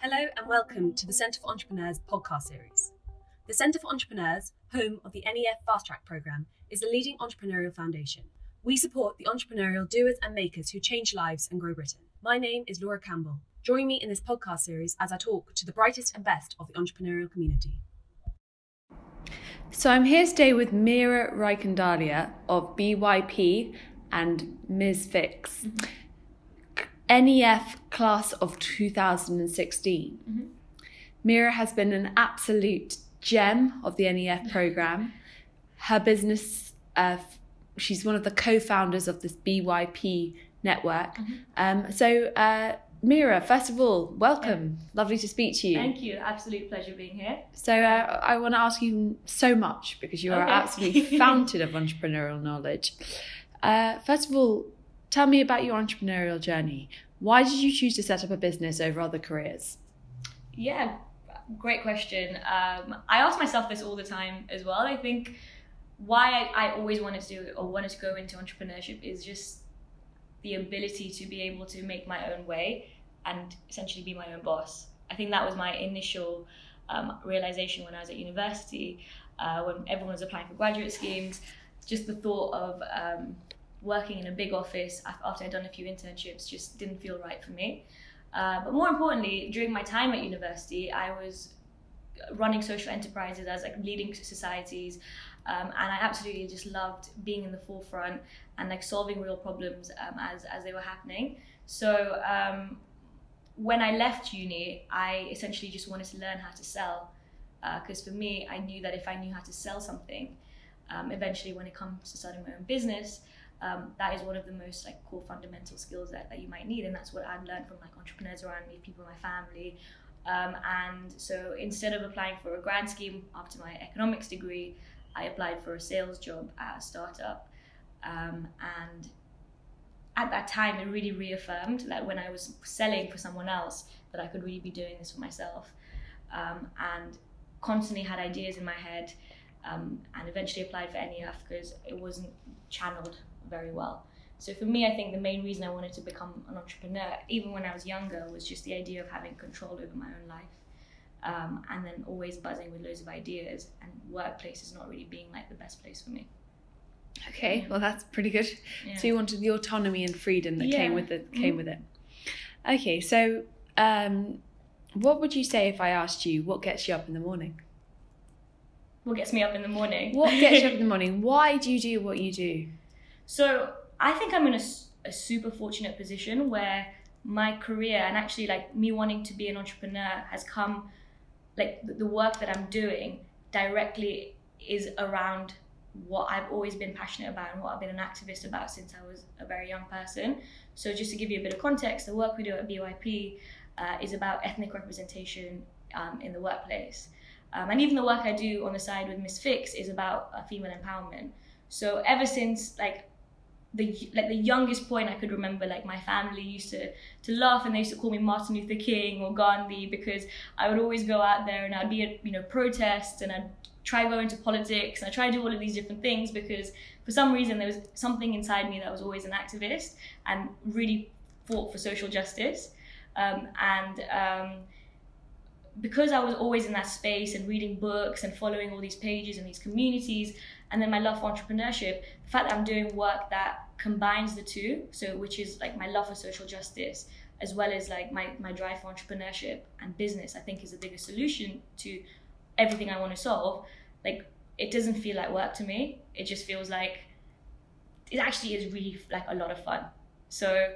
Hello and welcome to the Centre for Entrepreneurs podcast series. The Centre for Entrepreneurs, home of the NEF Fast Track programme, is a leading entrepreneurial foundation. We support the entrepreneurial doers and makers who change lives and grow Britain. My name is Laura Campbell. Join me in this podcast series as I talk to the brightest and best of the entrepreneurial community. So I'm here today with Meera Raikundalia of BYP and MsFixx. Mm-hmm. NEF class of 2016. Mm-hmm. Meera has been an absolute gem of the NEF program. Her business, uh, she's one of the co-founders of this BYP network. Mm-hmm. Um, so, uh, Meera, first of all, welcome. Yeah. Lovely to speak to you. Thank you. Absolute pleasure being here. So, uh, I want to ask you so much because you are okay. absolutely fountain of entrepreneurial knowledge. Uh, first of all, tell me about your entrepreneurial journey. Why did you choose to set up a business over other careers? Yeah, great question. Um, I ask myself this all the time as well. I think why I, I always wanted to do or wanted to go into entrepreneurship is just the ability to be able to make my own way and essentially be my own boss. I think that was my initial um, realization when I was at university, uh, when everyone was applying for graduate schemes. Just the thought of um, working in a big office after I'd done a few internships just didn't feel right for me. Uh, but more importantly, during my time at university, I was running social enterprises as like leading societies, um, and I absolutely just loved being in the forefront and like solving real problems um, as as they were happening. So um, when I left uni, I essentially just wanted to learn how to sell, because uh, for me, I knew that if I knew how to sell something, um, eventually when it comes to starting my own business, um, that is one of the most like core fundamental skills that, that you might need and that's what i've learned from like entrepreneurs around me people in my family. Um, and so instead of applying for a grad scheme after my economics degree i applied for a sales job at a startup. Um, and at that time it really reaffirmed that when i was selling for someone else that i could really be doing this for myself. Um, and constantly had ideas in my head um, and eventually applied for NEF because it wasn't channeled very well. So for me, I think the main reason I wanted to become an entrepreneur, even when I was younger, was just the idea of having control over my own life. Um, and then always buzzing with loads of ideas and workplace is not really being like the best place for me. Okay, well that's pretty good. Yeah. So you wanted the autonomy and freedom that yeah. came with it came mm-hmm. with it. Okay, so um, what would you say if I asked you what gets you up in the morning? What gets me up in the morning? What gets you up in the morning? Why do you do what you do? So I think I'm in a, a super fortunate position where my career and actually like me wanting to be an entrepreneur has come like the work that I'm doing directly is around what I've always been passionate about and what I've been an activist about since I was a very young person. So just to give you a bit of context, the work we do at BYP uh, is about ethnic representation um, in the workplace. Um, and even the work I do on the side with MsFixx is about uh, female empowerment. So ever since like the like the youngest point I could remember, like my family used to to laugh and they used to call me Martin Luther King or Gandhi because I would always go out there and I'd be at you know protests and I'd try go into politics and I try to do all of these different things because for some reason there was something inside me that was always an activist and really fought for social justice. Um, and um, because I was always in that space and reading books and following all these pages and these communities, and then my love for entrepreneurship, the fact that I'm doing work that combines the two, so which is like my love for social justice as well as like my, my drive for entrepreneurship and business, I think is the biggest solution to everything I want to solve. Like it doesn't feel like work to me. It just feels like it actually is really like a lot of fun. So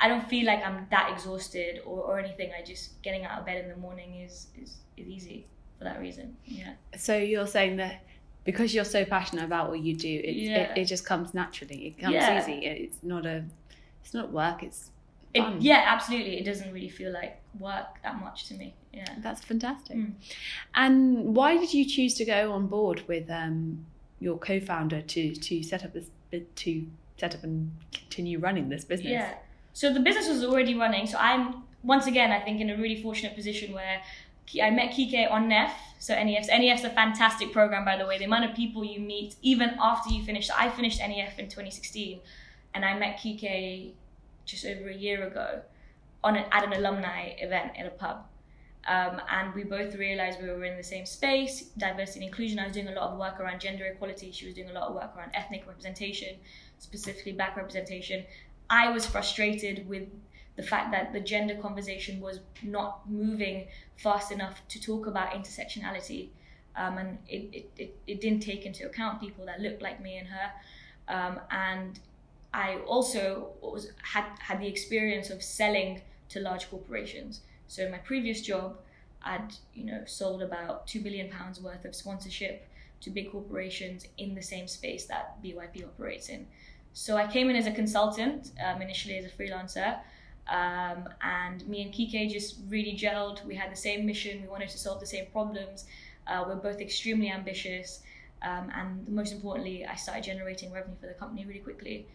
I don't feel like I'm that exhausted or, or anything. I just getting out of bed in the morning is, is, is easy for that reason. Yeah. So you're saying that because you're so passionate about what you do, it, yeah. it, it, just comes naturally. It comes yeah. easy. It's not a, it's not work. It's it, yeah, absolutely. It doesn't really feel like work that much to me. Yeah, that's fantastic. Mm. And why did you choose to go on board with um, your co-founder to to set up this to set up and continue running this business? Yeah. So the business was already running. So I'm once again, I think, in a really fortunate position where I met Kike on NEF. So NEF, NEF's a fantastic program, by the way. The amount of people you meet, even after you finish. I finished NEF in 2016, and I met Kike just over a year ago on an, at an alumni event in a pub. Um, and we both realized we were in the same space, diversity and inclusion. I was doing a lot of work around gender equality. She was doing a lot of work around ethnic representation, specifically black representation. I was frustrated with the fact that the gender conversation was not moving fast enough to talk about intersectionality. Um, and it, it, it, it, didn't take into account people that looked like me and her. Um, and I also was, had, had the experience of selling to large corporations. So in my previous job, I'd you know sold about two billion pounds worth of sponsorship to big corporations in the same space that BYP operates in. So I came in as a consultant, um, initially as a freelancer, um, and me and Kike just really gelled. We had the same mission. We wanted to solve the same problems. Uh, we're both extremely ambitious, um, and most importantly, I started generating revenue for the company really quickly.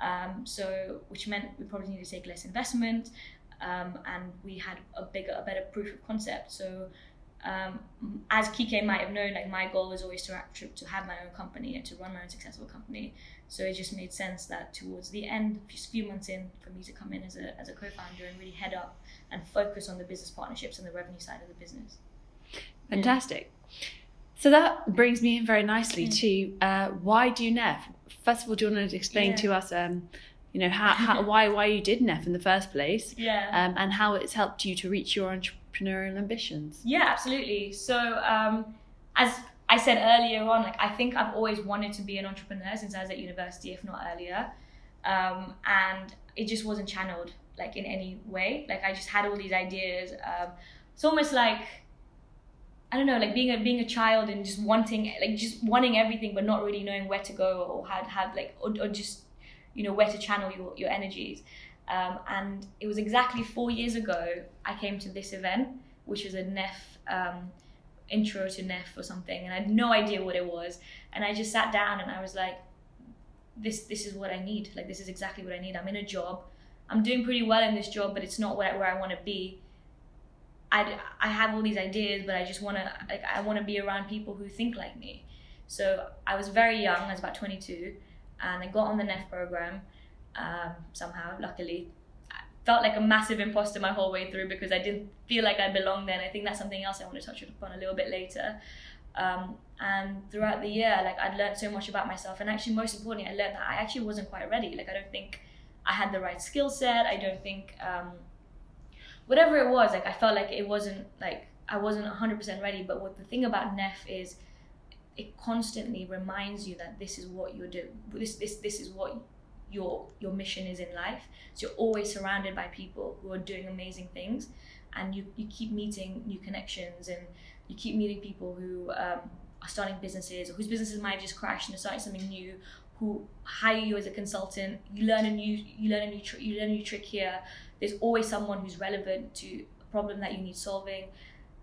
Um, so, which meant we probably needed to take less investment, um, and we had a bigger, a better proof of concept. So, um, as Kike might have known, like my goal was always to, to have my own company and to run my own successful company. So it just made sense that towards the end, just a few months in, for me to come in as a, as a co-founder and really head up and focus on the business partnerships and the revenue side of the business. Fantastic. Yeah. So that brings me in very nicely mm. to uh, why do you NEF? First of all, do you want to explain yeah. to us, um, you know, how, how, why why you did NEF in the first place? Yeah. Um, and how it's helped you to reach your entrepreneurial ambitions? Yeah, absolutely. So um, as I said earlier on, like I think I've always wanted to be an entrepreneur since I was at university, if not earlier. Um, and it just wasn't channeled like in any way. Like I just had all these ideas. Um, it's almost like I don't know, like being a being a child and just wanting like just wanting everything, but not really knowing where to go or how to have like or, or just you know where to channel your your energies. Um, and it was exactly four years ago I came to this event, which was a NEF. Um, intro to NEF or something, and I had no idea what it was. And I just sat down and I was like, this this is what I need. Like this is exactly what I need. I'm in a job. I'm doing pretty well in this job, but it's not where, where I want to be. I, I have all these ideas, but I just want to like I want to be around people who think like me. So I was very young. I was about 22, and I got on the NEF program um, somehow. Luckily, felt like a massive imposter my whole way through because I didn't feel like I belonged there. And I think that's something else I want to touch upon a little bit later. Um, and throughout the year, like I'd learned so much about myself, and actually, most importantly, I learned that I actually wasn't quite ready. Like I don't think I had the right skill set. I don't think um, whatever it was, like I felt like it wasn't like I wasn't 100% ready. But what the thing about NEF is, it constantly reminds you that this is what you're doing. This this this is what your your mission is in life. So you're always surrounded by people who are doing amazing things, and you you keep meeting new connections and you keep meeting people who um, are starting businesses or whose businesses might have just crashed and are starting something new. Who hire you as a consultant? You learn a new you learn a new tr- you learn a new trick here. There's always someone who's relevant to a problem that you need solving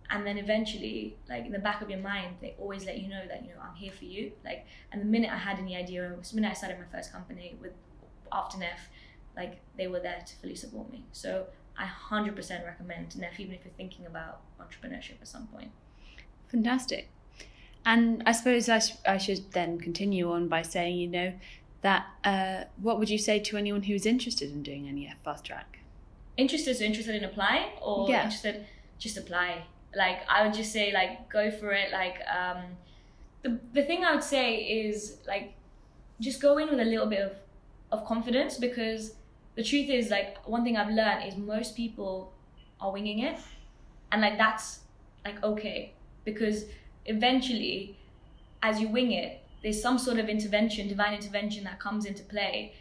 and then eventually like in the back of your mind they always let you know that you know i'm here for you like and the minute i had any idea the minute i started my first company with after NEF, like they were there to fully support me. So I 100% recommend NEF even if you're thinking about entrepreneurship at some point. Fantastic. And I suppose I, sh- I should then continue on by saying, you know, that uh, what would you say to anyone who's interested in doing NEF fast track? Interested, so interested in applying or yeah. interested, just apply. Like I would just say, like go for it. Like um, the the thing I would say is like just go in with a little bit of of confidence because the truth is like one thing I've learned is most people are winging it. And like that's like okay. Because eventually as you wing it there's some sort of intervention divine intervention that comes into play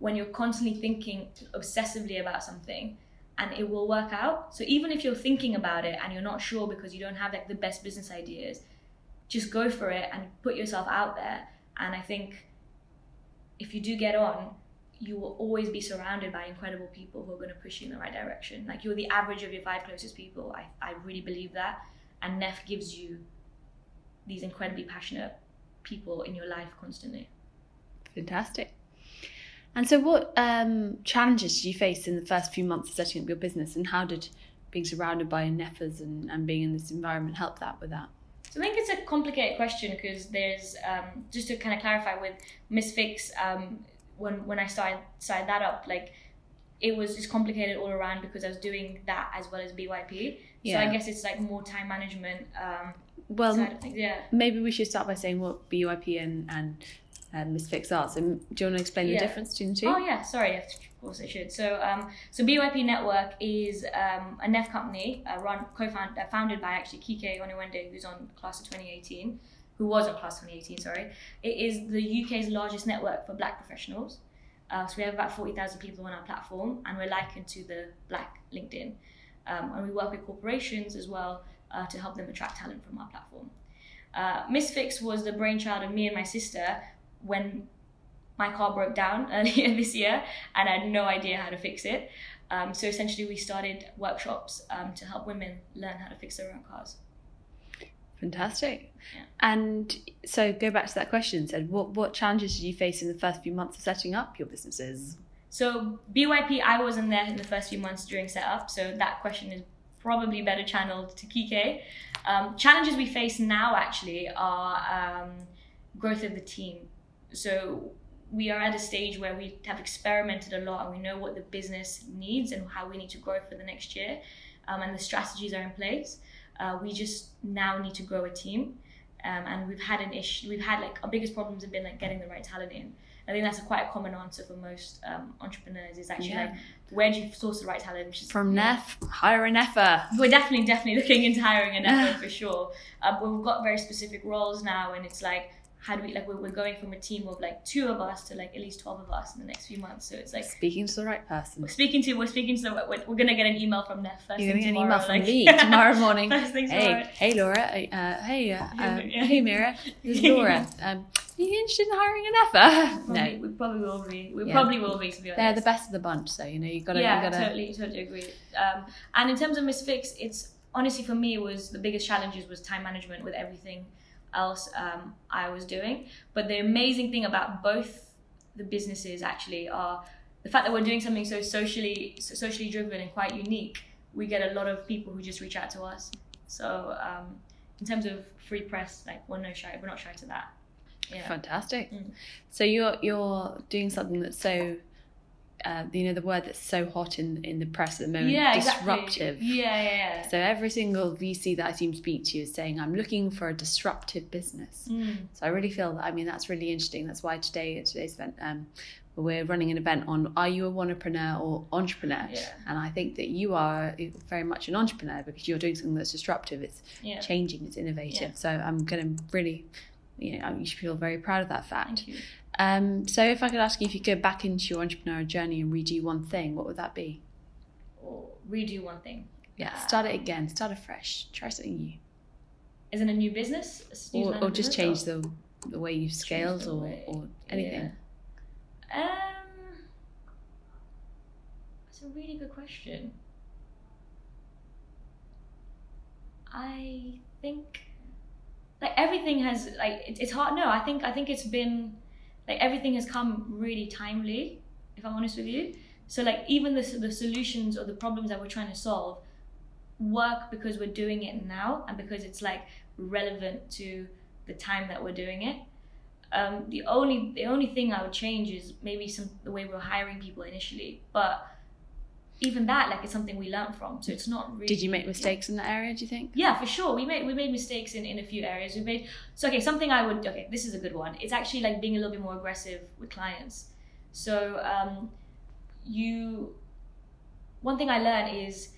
when you're constantly thinking obsessively about something and it will work out. So even if you're thinking about it and you're not sure because you don't have like the best business ideas just go for it and put yourself out there. And i think if you do get on, you will always be surrounded by incredible people who are going to push you in the right direction. Like you're the average of your five closest people. I, I really believe that. And NEF gives you these incredibly passionate people in your life constantly. Fantastic. And so, what um, challenges did you face in the first few months of setting up your business, and how did being surrounded by NEFers and, and being in this environment help that with that? So I think it's a complicated question because there's um, just to kind of clarify with MsFixx um, when when I started started that up like it was just complicated all around because I was doing that as well as BYP. Yeah. So I guess it's like more time management um, Well, side of things. Yeah. maybe we should start by saying what BYP and and um, MsFixx are. So, do you want to explain Yeah. the difference between the two? Oh yeah, sorry, of course I should. So, um, so BYP Network is um, a NEF company uh, run co-found uh, founded by actually Kike Oniwinde, who's on class of 2018, who was on class 2018. Sorry, it is the UK's largest network for Black professionals. Uh, so we have about 40,000 people on our platform, and we're likened to the Black LinkedIn. Um, and we work with corporations as well uh, to help them attract talent from our platform. Uh, MsFixx was the brainchild of me and my sister when my car broke down earlier this year and I had no idea how to fix it. Um, so essentially, we started workshops um, to help women learn how to fix their own cars. Fantastic. Yeah. And so, go back to that question. Said, what what challenges did you face in the first few months of setting up your businesses? So BYP, I wasn't there in the first few months during setup, so that question is probably better channeled to Kike. Um, challenges we face now actually are um, growth of the team. So we are at a stage where we have experimented a lot and we know what the business needs and how we need to grow for the next year, um, and the strategies are in place. Uh, we just now need to grow a team, um, and we've had an issue. We've had like our biggest problems have been like getting the right talent in. I think that's a quite a common answer for most um, entrepreneurs. Is actually Yeah. like, where do you source the right talent? Which is From you know, NEF, hire a NEFer. we're definitely definitely looking into hiring an effort for sure. Um, but we've got very specific roles now, and it's like how do we like we're, we're going from a team of like two of us to like at least twelve of us in the next few months. So it's like Speaking to the right person. we're speaking to we're speaking to we're, we're gonna get an email from Nef first You're gonna get an email tomorrow, from like- me tomorrow morning. first thing tomorrow. Hey, hey, Laura. Uh, hey, uh, um, Yeah. hey, Meera. This is Laura. Um, are you interested in hiring a NEFer? Probably, No, we probably will be. We Yeah. probably will be to be honest. they're the best of the bunch. So you know you gotta, yeah, you gotta. totally, totally agree. Um, and in terms of MsFixx, it's honestly for me it was the biggest challenges was time management with everything else um, I was doing. But the amazing thing about both the businesses actually are the fact that we're doing something so socially so socially driven and quite unique. We get a lot of people who just reach out to us. So um, in terms of free press, like we're no shy, we're not shy to that. Yeah. Fantastic. Mm. So you're you're doing something that's so, uh, you know, the word that's so hot in in the press at the moment. Yeah, disruptive. exactly. Yeah, yeah, yeah. So every single VC that I seem to speak to is saying, "I'm looking for a disruptive business." Mm. So I really feel that. I mean, that's really interesting. That's why today today's event, um, we're running an event on Are you a wantrepreneur or entrepreneur? Yeah. And I think that you are very much an entrepreneur because you're doing something that's disruptive. It's Yeah. changing. It's innovative. So I'm going to really, you know, you should feel very proud of that fact. Thank you. Um, so if I could ask you if you could go back into your entrepreneurial journey and redo one thing, what would that be? Or redo one thing. Yeah, start it again, start afresh, try something new, Is it a new business? A new or, or just business, change the the way you've scaled or, way- or anything. Yeah. Um, that's a really good question. I think like everything has like it, it's hard. No, I think I think it's been like everything has come really timely. If I'm honest with you, so like even the the solutions or the problems that we're trying to solve work because we're doing it now and because it's like relevant to the time that we're doing it. Um, the only the only thing I would change is maybe some the way we we're hiring people initially, but even that like it's something we learned from, so it's not really. Did you make mistakes in that area? Do you think? Yeah, for sure. We made we made mistakes in, in a few areas. We made so okay. Something I would okay. This is a good one. It's actually like being a little bit more aggressive with clients. So um, you, one thing I learned is,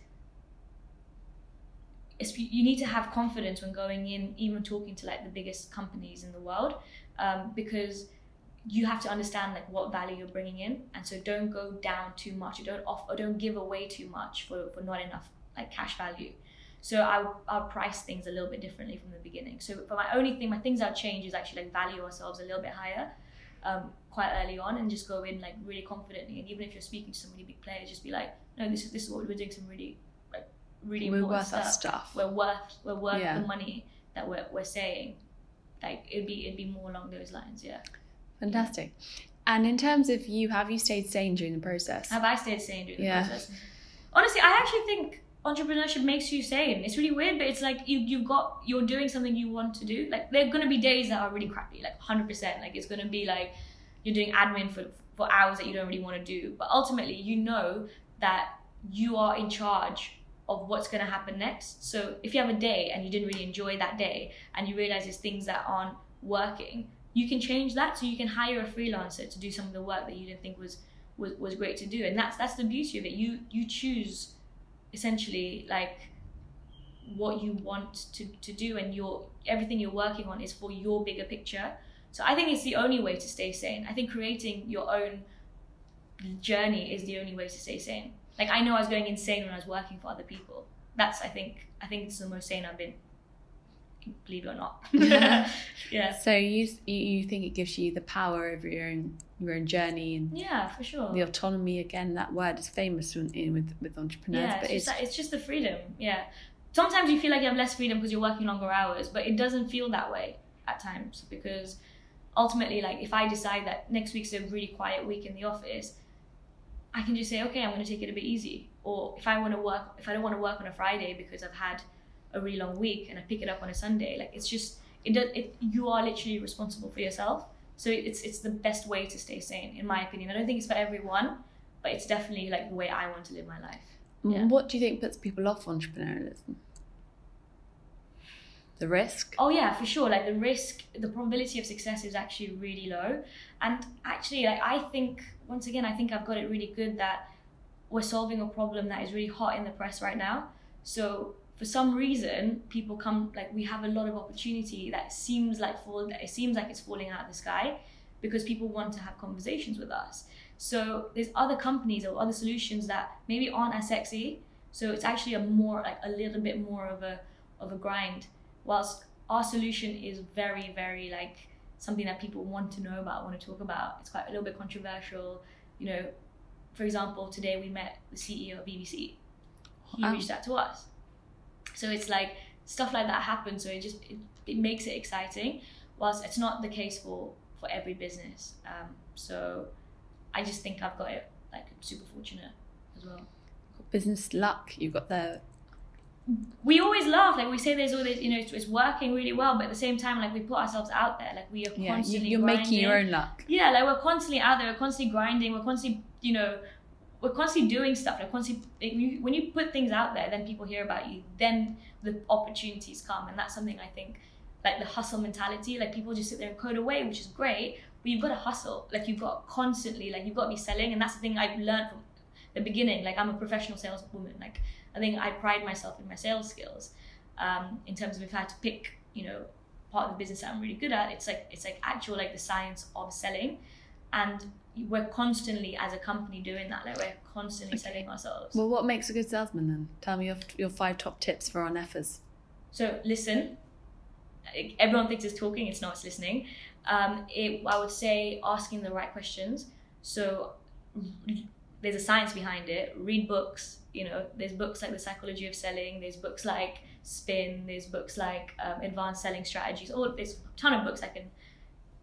you need to have confidence when going in, even talking to like the biggest companies in the world, um, because you have to understand like what value you're bringing in, and so don't go down too much. You don't off or don't give away too much for, for not enough like cash value. So I I'll price things a little bit differently from the beginning. So for my only thing, my things I'll change is actually like value ourselves a little bit higher, um, quite early on, and just go in like really confidently. And even if you're speaking to some really big players, just be like, no, this is this is what we're doing. Some really like really We're worth stuff. stuff. We're worth we're worth Yeah. the money that we're we're saying. Like it'd be it'd be more along those lines. Yeah. Fantastic. And in terms of you, have you stayed sane during the process? Have I stayed sane during the process? Honestly, I actually think entrepreneurship makes you sane. It's really weird, but it's like you you've got you're doing something you want to do. Like there are gonna be days that are really crappy, like hundred percent. Like it's gonna be like you're doing admin for for hours that you don't really want to do. But ultimately, you know that you are in charge of what's going to happen next. So if you have a day and you didn't really enjoy that day and you realize there's things that aren't working, you can change that. So you can hire a freelancer to do some of the work that you didn't think was was, was great to do. And that's that's the beauty of it. You you choose essentially like what you want to, to do and your everything you're working on is for your bigger picture. So I think it's the only way to stay sane. I think creating your own journey is the only way to stay sane. Like I know I was going insane when I was working for other people. That's I think I think it's the most sane I've been. Believe it or not. yeah. So you you think it gives you the power over your own your own journey and yeah, for sure. The autonomy again. That word is famous in, with with entrepreneurs. Yeah, but it's just, it's just the freedom. Yeah. Sometimes you feel like you have less freedom because you're working longer hours, but it doesn't feel that way at times because ultimately, like if I decide that next week's a really quiet week in the office, I can just say, okay, I'm going to take it a bit easy. Or if I want to work, if I don't want to work on a Friday because I've had a really long week and I pick it up on a Sunday, like it's just it does it. You are literally responsible for yourself. So it's it's the best way to stay sane, in my opinion. I don't think it's for everyone, but it's definitely like the way I want to live my life. Yeah. What do you think puts people off entrepreneurialism? The risk? Oh yeah, for sure. Like the risk, the probability of success is actually really low. And actually, like I think once again, I think I've got it really good that we're solving a problem that is really hot in the press right now. So for some reason, people come like we have a lot of opportunity that seems like fall. It seems like it's falling out of the sky because people want to have conversations with us. So there's other companies or other solutions that maybe aren't as sexy. So it's actually a more like a little bit more of a of a grind. Whilst our solution is very very like something that people want to know about, want to talk about. It's quite a little bit controversial. You know, for example, today we met the CEO of BBC. He wow. reached out to us. So it's like stuff like that happens. So it just it, it makes it exciting. Whilst it's not the case for for every business. Um, so I just think I've got it like super fortunate as well. Business luck. You've got the we always laugh like we say there's all this you know it's, it's, working really well but at the same time like we put ourselves out there like we are yeah, constantly you're grinding. making your own luck yeah like we're constantly out there we're constantly grinding we're constantly you know we're constantly doing stuff like constantly when you put things out there then people hear about you then the opportunities come and that's something i think like the hustle mentality like people just sit there and code away which is great but you've got to hustle like you've got constantly like you've got to be selling and that's the thing i've learned from the beginning like i'm a professional saleswoman like I think I pride myself in my sales skills. Um, in terms of if I had to pick, you know, part of the business that I'm really good at, it's like it's like actual like the science of selling, and we're constantly as a company doing that. Like we're constantly okay. selling ourselves. Well, what makes a good salesman then? Tell me your your five top tips for our NEFers. So listen. Everyone thinks it's talking. It's not. It's listening. Um, it, I would say asking the right questions. So there's a science behind it. Read books, you know there's books like the psychology of selling there's books like spin there's books like um, advanced selling strategies all there's a ton of books i can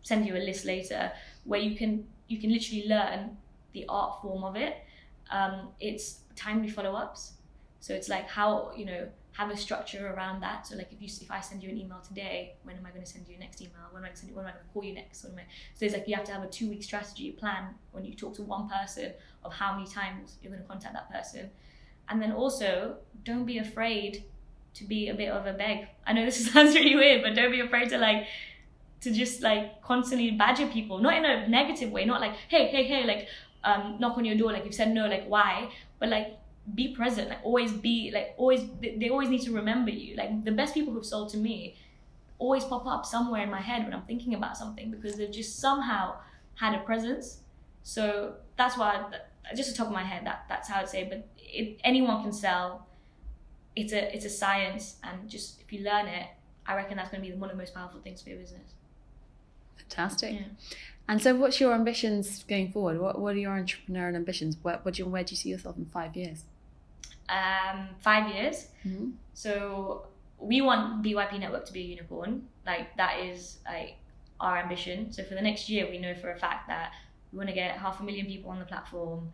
send you a list later where you can you can literally learn the art form of it um, it's timely follow-ups so it's like how you know have a structure around that. So like if you if I send you an email today, when am I going to send you a next email? When am I going to send you, when am I going to call you next? So it's like you have to have a two week strategy plan when you talk to one person of how many times you're going to contact that person. And then also, don't be afraid to be a bit of a beg. I know this sounds really weird, but don't be afraid to like to just like constantly badger people, not in a negative way, not like hey, hey, hey, like um, knock on your door, like you've said no, like why, but like be present, like always be like always. They always need to remember you. Like the best people who've sold to me always pop up somewhere in my head when I'm thinking about something because they've just somehow had a presence. So that's why, I, just the top of my head, that that's how I'd say. But anyone can sell. It's a it's a science, and just if you learn it, I reckon that's going to be one of the most powerful things for your business. Fantastic. Yeah. And so, what's your ambitions going forward? What What are your entrepreneurial ambitions? Where, what do you, where do you see yourself in five years? Um, five years. Mm-hmm. So we want BYP Network to be a unicorn. Like that is like our ambition. So for the next year, we know for a fact that we want to get half a million people on the platform.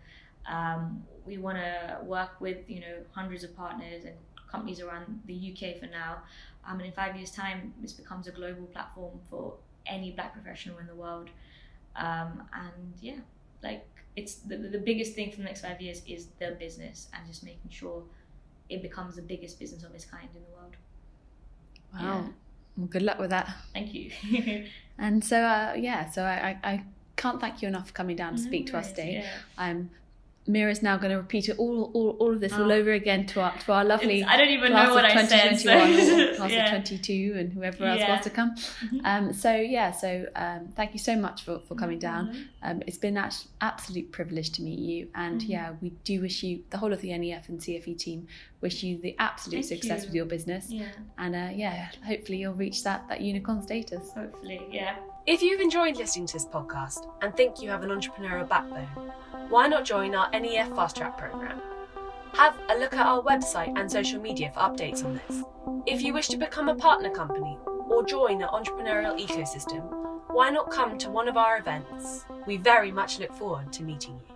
Um, we want to work with you know hundreds of partners and companies around the UK for now. Um, and in five years' time, this becomes a global platform for any black professional in the world. Um, and yeah, like it's the, the biggest thing for the next five years is the business and just making sure it becomes the biggest business of its kind in the world. Wow. Yeah. Well, good luck with that. Thank you. And so, uh, yeah, so I, I, I can't thank you enough for coming down to speak to us today. yeah. Um, Meera's now going to repeat it all, all, all of this all Oh. over again to our, to our lovely It's- I don't even class know what of I said. 2021 or So, class yeah. of 22 and whoever else Yeah. wants to come. Mhm. Um, so yeah, so um, thank you so much for, for coming No down. problem. Um, it's been an absolute privilege to meet you, and Mhm. yeah, we do wish you the whole of the NEF and CFE team wish you the absolute Thank success you. with your business, Yeah, and uh, yeah, hopefully you'll reach that that unicorn status. hopefully, yeah. If you've enjoyed listening to this podcast and think you have an entrepreneurial backbone, why not join our NEF Fast Track program? Have a look at our website and social media for updates on this. If you wish to become a partner company or join the entrepreneurial ecosystem, why not come to one of our events? We very much look forward to meeting you.